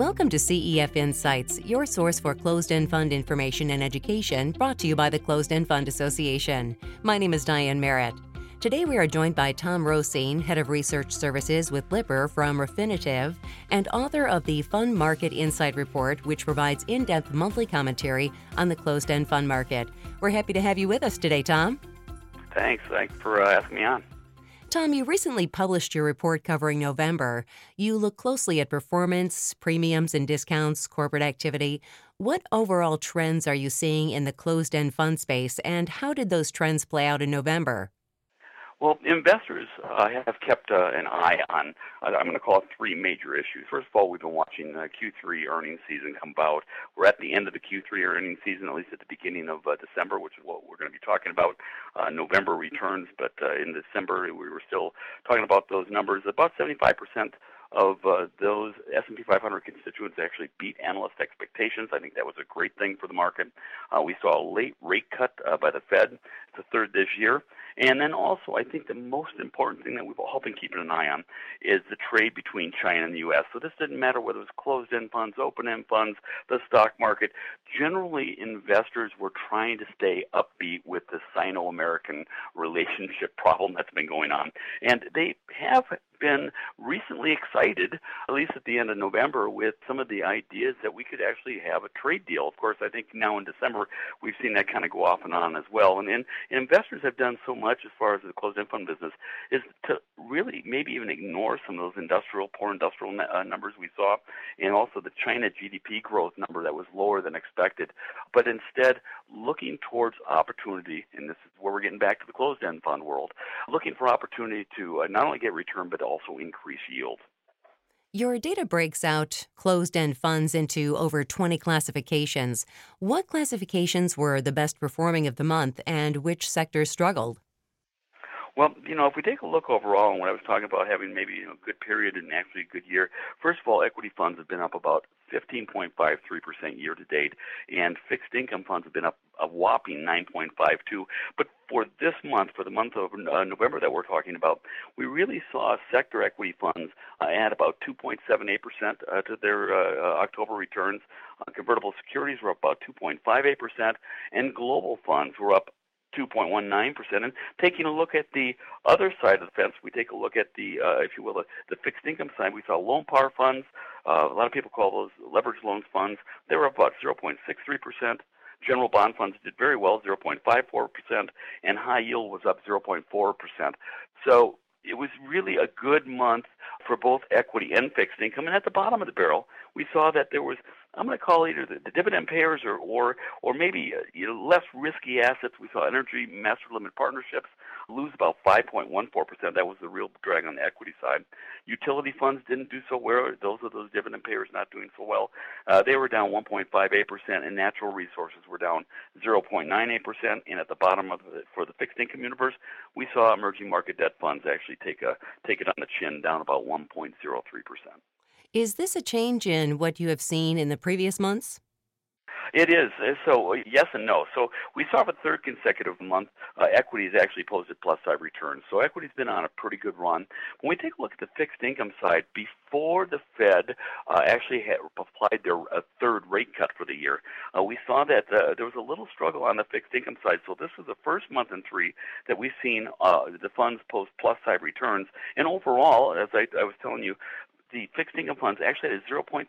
Welcome to CEF Insights, your source for closed end fund information and education, brought to you by the Closed End Fund Association. My name is Diane Merritt. Today we are joined by Tom Roseen, Head of Research Services with Lipper from Refinitiv, and author of the Fund Market Insight Report, which provides in depth monthly commentary on the closed end fund market. We're happy to have you with us today, Tom. Thanks. Thanks for uh, asking me on. Tom, you recently published your report covering November. You look closely at performance, premiums and discounts, corporate activity. What overall trends are you seeing in the closed end fund space, and how did those trends play out in November? Well, investors uh, have kept uh, an eye on, uh, I'm going to call it three major issues. First of all, we've been watching uh, Q3 earnings season come about. We're at the end of the Q3 earnings season, at least at the beginning of uh, December, which is what we're going to be talking about. Uh, November returns, but uh, in December we were still talking about those numbers. About 75% of uh, those S&P 500 constituents actually beat analyst expectations. I think that was a great thing for the market. Uh, we saw a late rate cut uh, by the Fed. It's the third this year. And then also, I think the most important thing that we've all been keeping an eye on is the trade between China and the U.S. So this didn't matter whether it was closed-end funds, open-end funds, the stock market. Generally, investors were trying to stay upbeat with the Sino-American relationship problem that's been going on, and they have been recently excited, at least at the end of November, with some of the ideas that we could actually have a trade deal. Of course, I think now in December we've seen that kind of go off and on as well. And, and, investors have done so much as far as the closed-end fund business is to really maybe even ignore some of those industrial, poor industrial uh, numbers we saw, and also the China GDP growth number that was lower than expected, but instead looking towards opportunity, and this is where we're getting back to the closed-end fund world, looking for opportunity to uh, not only get return but also increase yield. Your data breaks out closed end funds into over 20 classifications. What classifications were the best performing of the month and which sectors struggled? Well, you know, if we take a look overall, and what I was talking about having maybe you know, a good period and actually a good year, first of all, equity funds have been up about 15.53% year to date, and fixed income funds have been up a whopping 9.52. But for this month, for the month of uh, November that we're talking about, we really saw sector equity funds uh, add about 2.78% uh, to their uh, uh, October returns. Uh, convertible securities were up about 2.58%, and global funds were up 2.19%. And taking a look at the other side of the fence, we take a look at the, uh, if you will, the, the, fixed income side. We saw loan par funds. Uh, a lot of people call those leverage loans funds. They were about 0.63%. General bond funds did very well, 0.54%, and high yield was up 0.4%. So it was really a good month for both equity and fixed income. And at the bottom of the barrel, we saw that there was I'm going to call either the, the dividend payers or or or maybe uh, you know, less risky assets. We saw energy master limited partnerships lose about 5.14 percent. That was the real drag on the equity side. Utility funds didn't do so well. Those are those dividend payers not doing so well. Uh, they were down 1.58 percent, and natural resources were down 0.98 percent. And at the bottom of the, for the fixed income universe, we saw emerging market debt funds actually take a take it on the chin, down about 1.03 percent. Is this a change in what you have seen in the previous months? It is. Uh, so, uh, yes and no. So, we saw for the third consecutive month, uh, equities actually posted plus side returns. So, equity's been on a pretty good run. When we take a look at the fixed income side, before the Fed uh, actually had applied their uh, third rate cut for the year, uh, we saw that there was a little struggle on the fixed income side. So, this is the first month in three that we've seen the funds post plus side returns. And overall, as I, I was telling you, the fixed income funds actually had a 0.31%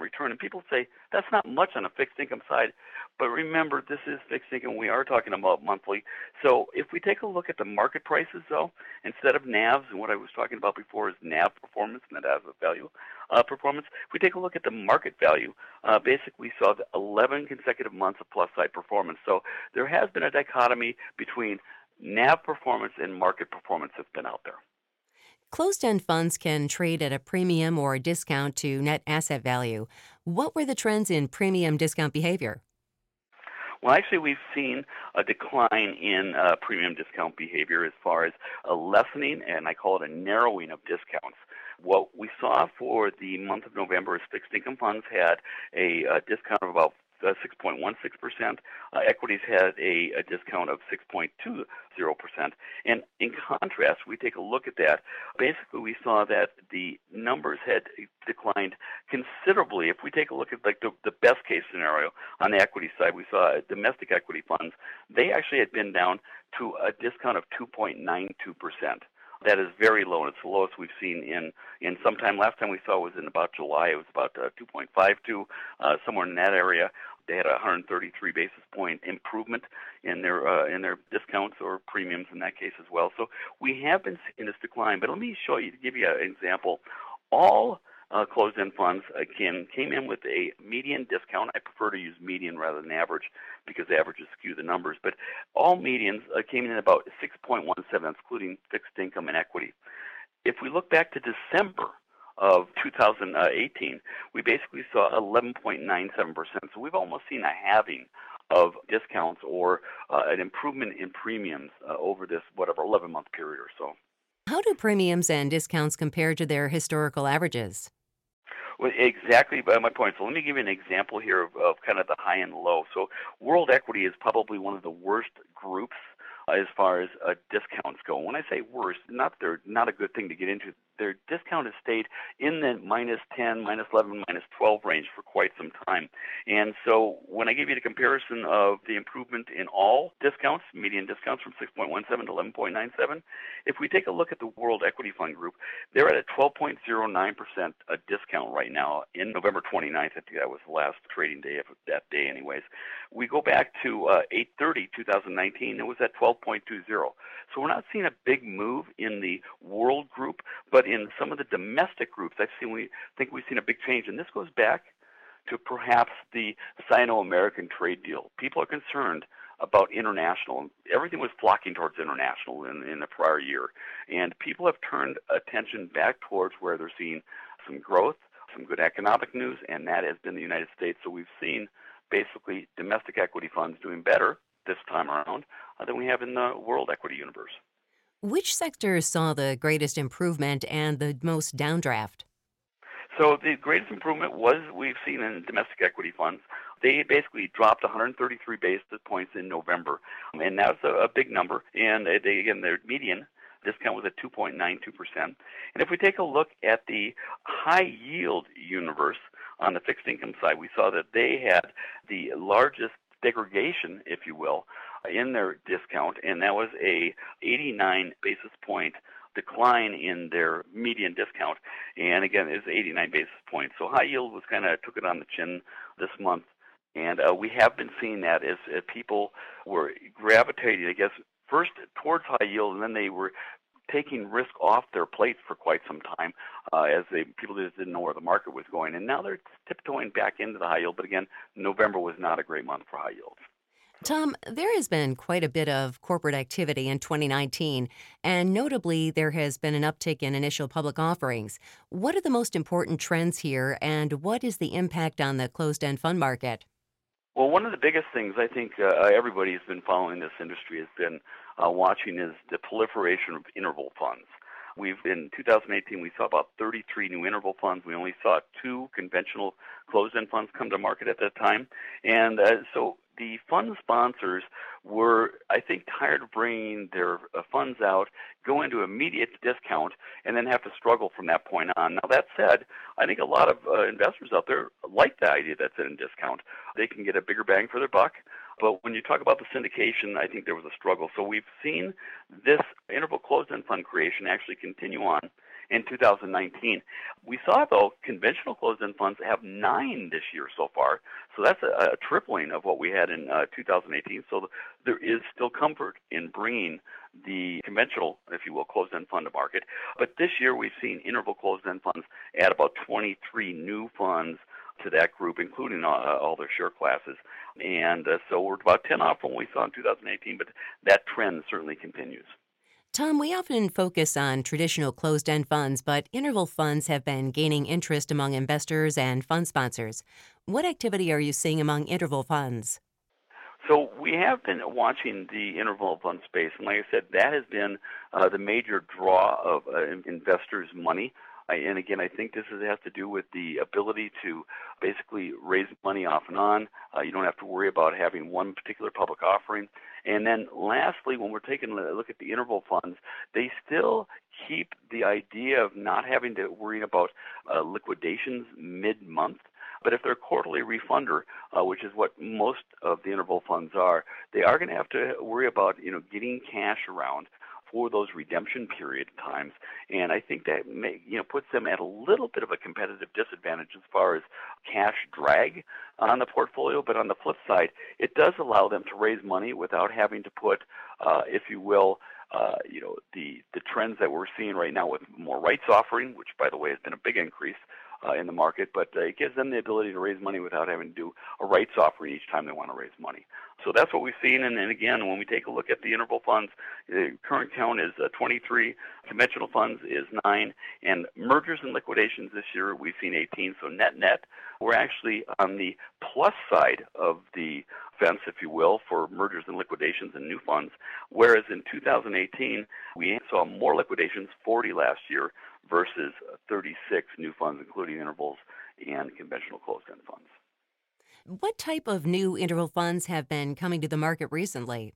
return. And people say that's not much on a fixed income side. But remember, this is fixed income. We are talking about monthly. So if we take a look at the market prices, though, instead of NAVs, and what I was talking about before is NAV performance, net asset value uh, performance, if we take a look at the market value, uh, basically we saw 11 consecutive months of plus side performance. So there has been a dichotomy between NAV performance and market performance that's been out there. Closed end funds can trade at a premium or a discount to net asset value. What were the trends in premium discount behavior? Well, actually, we've seen a decline in uh, premium discount behavior as far as a lessening, and I call it a narrowing of discounts. What we saw for the month of November is fixed income funds had a, a discount of about uh, 6.16%. Uh, equities had a, a discount of 6.20%. And in contrast, we take a look at that. Basically, we saw that the numbers had declined considerably. If we take a look at like the, the best case scenario on the equity side, we saw domestic equity funds. They actually had been down to a discount of 2.92 percent. That is very low, and it's the lowest we've seen in in some time. Last time we saw it was in about July. It was about uh, 2.52, uh, somewhere in that area. They had a 133 basis point improvement in their uh, in their discounts or premiums in that case as well. So we have been seeing this decline. But let me show you give you an example. All uh, closed-end funds again came in with a median discount. I prefer to use median rather than average because averages skew the numbers. But all medians uh, came in about 6.17, excluding fixed income and equity. If we look back to December of 2018, we basically saw 11.97%. So we've almost seen a halving of discounts or uh, an improvement in premiums uh, over this whatever 11 month period or so. How do premiums and discounts compare to their historical averages? Well, exactly my point. So let me give you an example here of, of kind of the high and low. So world equity is probably one of the worst groups as far as uh, discounts go. When I say worst, not they're not a good thing to get into their discount has stayed in the minus 10, minus 11, minus 12 range for quite some time. And so when I give you the comparison of the improvement in all discounts, median discounts from 6.17 to 11.97, if we take a look at the World Equity Fund Group, they're at a 12.09% a discount right now in November 29th. I think that was the last trading day of that day anyways. We go back to uh, 830 2019, it was at 12.20. So we're not seeing a big move in the world group, but in some of the domestic groups, I seen we think we've seen a big change, and this goes back to perhaps the Sino-American trade deal. People are concerned about international. Everything was flocking towards international in, in the prior year, and people have turned attention back towards where they're seeing some growth, some good economic news, and that has been the United States. So we've seen basically domestic equity funds doing better this time around than we have in the world equity universe. Which sectors saw the greatest improvement and the most downdraft? So the greatest improvement was we've seen in domestic equity funds. They basically dropped 133 basis points in November, and that's a, a big number. And they, again, their median discount was at 2.92%. And if we take a look at the high yield universe on the fixed income side, we saw that they had the largest degradation, if you will, in their discount, and that was a 89 basis point decline in their median discount. And again, it was 89 basis points. So high yield was kind of took it on the chin this month. And uh, we have been seeing that as, as people were gravitating, I guess, first towards high yield, and then they were taking risk off their plates for quite some time uh, as they people just didn't know where the market was going. And now they're tiptoeing back into the high yield. But again, November was not a great month for high yields. Tom, there has been quite a bit of corporate activity in 2019, and notably, there has been an uptick in initial public offerings. What are the most important trends here, and what is the impact on the closed end fund market? Well, one of the biggest things I think uh, everybody has been following this industry has been uh, watching is the proliferation of interval funds. We've in 2018 we saw about 33 new interval funds. We only saw two conventional closed-end funds come to market at that time, and uh, so the fund sponsors were, I think, tired of bringing their uh, funds out, go into immediate discount, and then have to struggle from that point on. Now, that said, I think a lot of uh, investors out there like the idea that's in discount. They can get a bigger bang for their buck. But when you talk about the syndication, I think there was a struggle. So we've seen this interval closed-end fund creation actually continue on in 2019. We saw, though, conventional closed-end funds have nine this year so far. So that's a, a tripling of what we had in uh, 2018. So there is still comfort in bringing the conventional, if you will, closed-end fund to market. But this year we've seen interval closed-end funds add about 23 new funds to that group, including all, uh, all their share classes. And uh, so we're about 10 off from what we saw in 2018, but that trend certainly continues. Tom, we often focus on traditional closed end funds, but interval funds have been gaining interest among investors and fund sponsors. What activity are you seeing among interval funds? So we have been watching the interval fund space, and like I said, that has been uh, the major draw of uh, investors' money and again, I think this is, has to do with the ability to basically raise money off and on. Uh, you don't have to worry about having one particular public offering. And then lastly, when we're taking a look at the interval funds, they still keep the idea of not having to worry about uh, liquidations mid-month. But if they're a quarterly refunder, uh, which is what most of the interval funds are, they are going to have to worry about you know getting cash around for those redemption period times. And I think that may, you know puts them at a little bit of a competitive disadvantage as far as cash drag on the portfolio. But on the flip side, it does allow them to raise money without having to put, uh, if you will, uh, you know the the trends that we're seeing right now with more rights offering, which by the way has been a big increase uh, in the market, but uh, it gives them the ability to raise money without having to do a rights offering each time they want to raise money. So that's what we've seen. And, again, when we take a look at the interval funds, the current count is uh, 23, conventional funds is 9, and mergers and liquidations this year we've seen 18. So net net, we're actually on the plus side of the fence, if you will, for mergers and liquidations and new funds. Whereas in 2018, we saw more liquidations, 40 last year, versus 36 new funds, including intervals and conventional closed-end funds. What type of new interval funds have been coming to the market recently?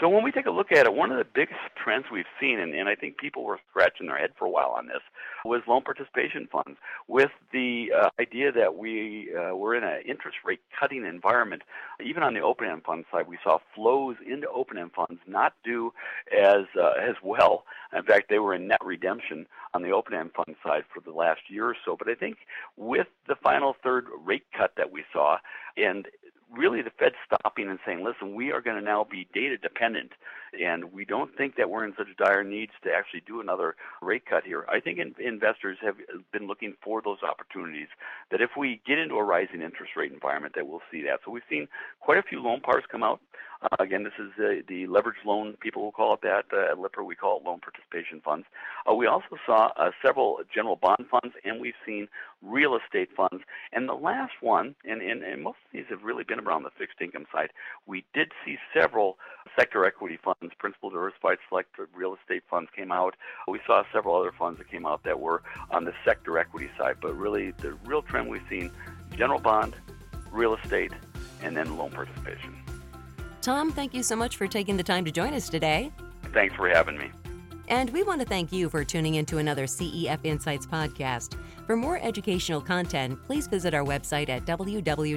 So when we take a look at it, one of the biggest trends we've seen, and, and I think people were scratching their head for a while on this, was loan participation funds. With the uh, idea that we uh, were in an interest rate cutting environment, even on the open-end fund side, we saw flows into open-end funds not do as uh, as well. In fact, they were in net redemption on the open-end fund side for the last year or so. But I think with the final third rate cut that we saw, and really the Fed stopping and saying, listen, we are going to now be data dependent, and we don't think that we're in such dire needs to actually do another rate cut here. I think in, investors have been looking for those opportunities. That if we get into a rising interest rate environment, that we'll see that. So we've seen quite a few loan pars come out. Uh, again, this is uh, the leveraged loan. People will call it that. Uh, at Lipper, we call it loan participation funds. Uh, we also saw uh, several general bond funds, and we've seen real estate funds. And the last one, and, and, and most of these have really been around the fixed income side, we did see several sector equity funds, principal diversified select real estate funds came out. We saw several other funds that came out that were on the sector equity side. But really, the real trend we've seen general bond, real estate, and then loan participation. Tom, thank you so much for taking the time to join us today. Thanks for having me. And we want to thank you for tuning into another CEF Insights podcast. For more educational content, please visit our website at www.cefa.com.